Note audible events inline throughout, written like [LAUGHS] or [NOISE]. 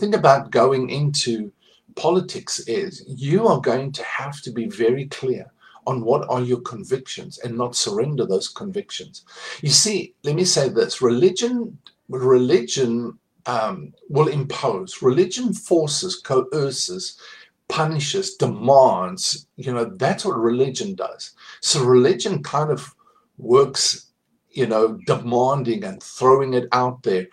thing about going into politics is you are going to have to be very clear on what are your convictions and not surrender those convictions. You see, let me say this religion, religion um, will impose, religion forces, coerces, punishes, demands. You know, that's what religion does. So religion kind of works you know, demanding and throwing it out there.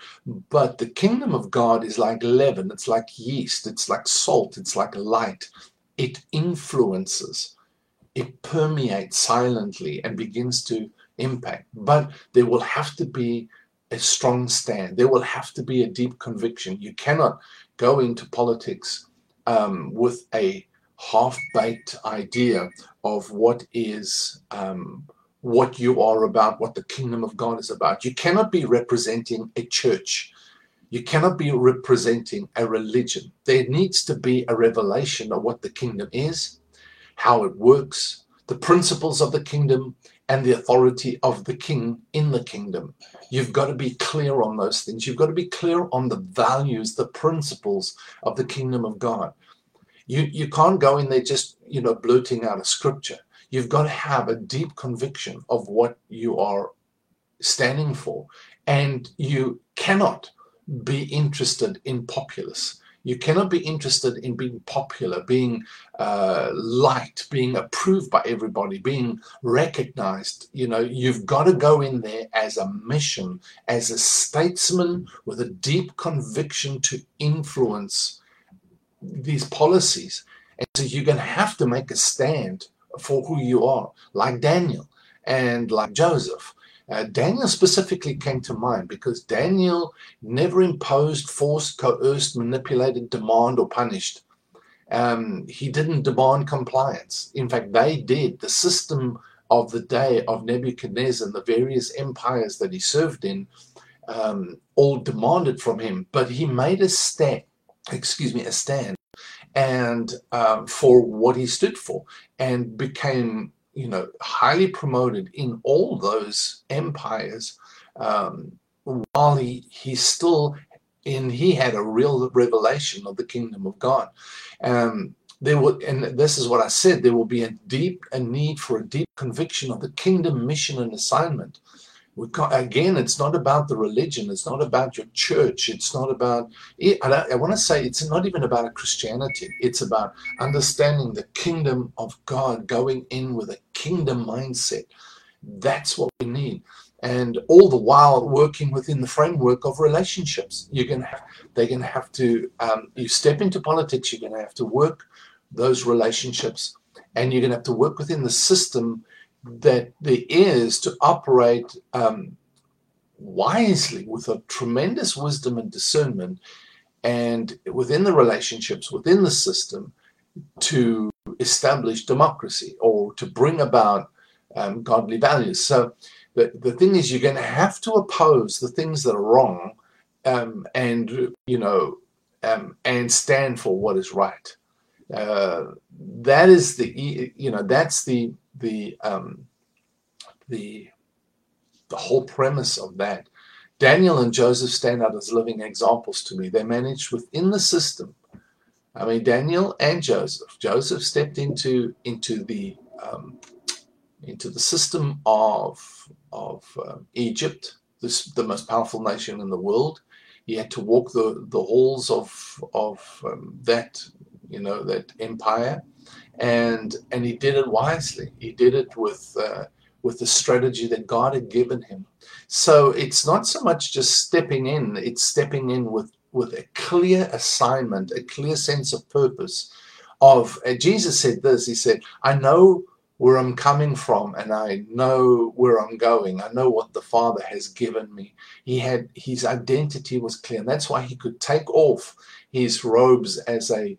But the kingdom of God is like leaven, it's like yeast, it's like salt, it's like light. It influences, it permeates silently and begins to impact. But there will have to be a strong stand, there will have to be a deep conviction. You cannot go into politics um, with a half baked idea of what is. Um, what you are about, what the kingdom of God is about. You cannot be representing a church. You cannot be representing a religion. There needs to be a revelation of what the kingdom is, how it works, the principles of the kingdom, and the authority of the king in the kingdom. You've got to be clear on those things. You've got to be clear on the values, the principles of the kingdom of God. You, you can't go in there just, you know, blurting out a scripture. You've got to have a deep conviction of what you are standing for. And you cannot be interested in populace. You cannot be interested in being popular, being uh, liked, being approved by everybody, being recognized. You know, you've got to go in there as a mission, as a statesman with a deep conviction to influence these policies. And so you're going to have to make a stand for who you are, like Daniel and like Joseph. Uh, Daniel specifically came to mind because Daniel never imposed, forced, coerced, manipulated, demand, or punished. Um, he didn't demand compliance. In fact, they did. The system of the day of Nebuchadnezzar and the various empires that he served in um, all demanded from him, but he made a stand, excuse me, a stand and um, for what he stood for and became you know highly promoted in all those empires um, while he he still in he had a real revelation of the kingdom of God. Um, there will, and this is what I said, there will be a deep a need for a deep conviction of the kingdom mission and assignment again, it's not about the religion. It's not about your church. It's not about, I, I want to say it's not even about Christianity. It's about understanding the kingdom of God, going in with a kingdom mindset. That's what we need. And all the while working within the framework of relationships. You're to have, they're going to have to, um, you step into politics, you're going to have to work those relationships and you're going to have to work within the system that there is to operate um, wisely with a tremendous wisdom and discernment and within the relationships within the system to establish democracy or to bring about um, godly values. So the, the thing is you're going to have to oppose the things that are wrong um, and you know um, and stand for what is right. Uh, that is the you know that's the the um, the the whole premise of that. Daniel and Joseph stand out as living examples to me. They managed within the system. I mean, Daniel and Joseph. Joseph stepped into into the um, into the system of of uh, Egypt, this, the most powerful nation in the world. He had to walk the the halls of of um, that you know that empire and and he did it wisely. He did it with uh, with the strategy that God had given him. So it's not so much just stepping in; it's stepping in with with a clear assignment, a clear sense of purpose. Of uh, Jesus said this. He said, "I know." Where I'm coming from, and I know where I'm going. I know what the Father has given me. He had his identity was clear, and that's why he could take off his robes as a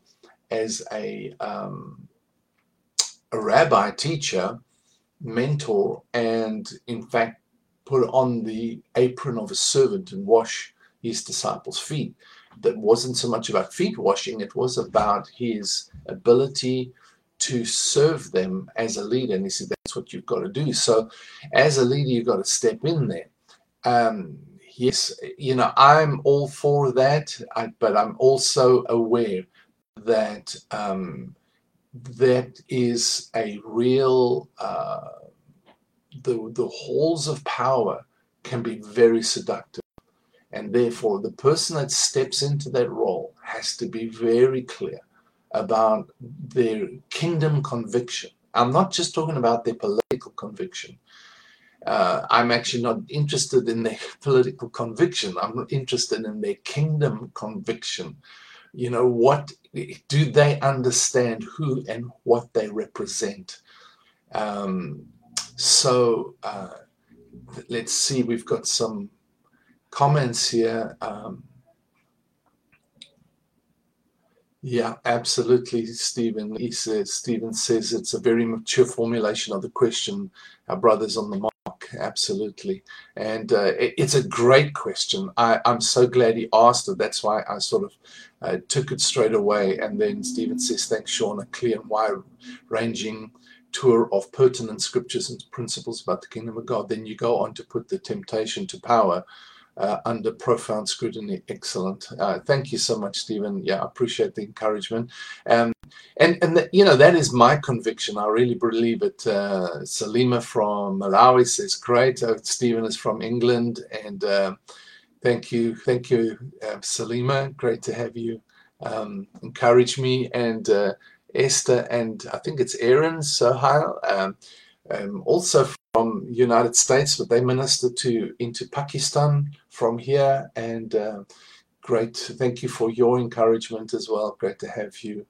as a um, a rabbi, teacher, mentor, and in fact put on the apron of a servant and wash his disciples' feet. That wasn't so much about feet washing, it was about his ability to serve them as a leader. And he said, That's what you've got to do. So, as a leader, you've got to step in there. Um, yes, you know, I'm all for that, I, but I'm also aware that um, that is a real, uh, the, the halls of power can be very seductive. And therefore, the person that steps into that role has to be very clear about their kingdom conviction. I'm not just talking about their political conviction. Uh, I'm actually not interested in their [LAUGHS] political conviction. I'm interested in their kingdom conviction. You know, what do they understand who and what they represent? Um, so uh, let's see, we've got some comments here. Um, yeah, absolutely, Stephen. He says, Stephen says it's a very mature formulation of the question. Our brothers on the mark, absolutely. And uh, it, it's a great question. I, am so glad he asked it. That's why I sort of uh, took it straight away. And then Stephen says, thanks, Sean, a clear and wide ranging tour of pertinent scriptures and principles about the kingdom of God. Then you go on to put the temptation to power uh, under profound scrutiny. Excellent. Uh, thank you so much, Stephen. Yeah, I appreciate the encouragement. Um, and and the, you know that is my conviction. I really believe it. Uh, Salima from Malawi says, "Great." Uh, Stephen is from England, and uh, thank you, thank you, uh, Salima. Great to have you. Um, encourage me and Esther, and I think it's Aaron Sohail. Um, um, also from United States, but they minister to into Pakistan from here. And uh, great, thank you for your encouragement as well. Great to have you.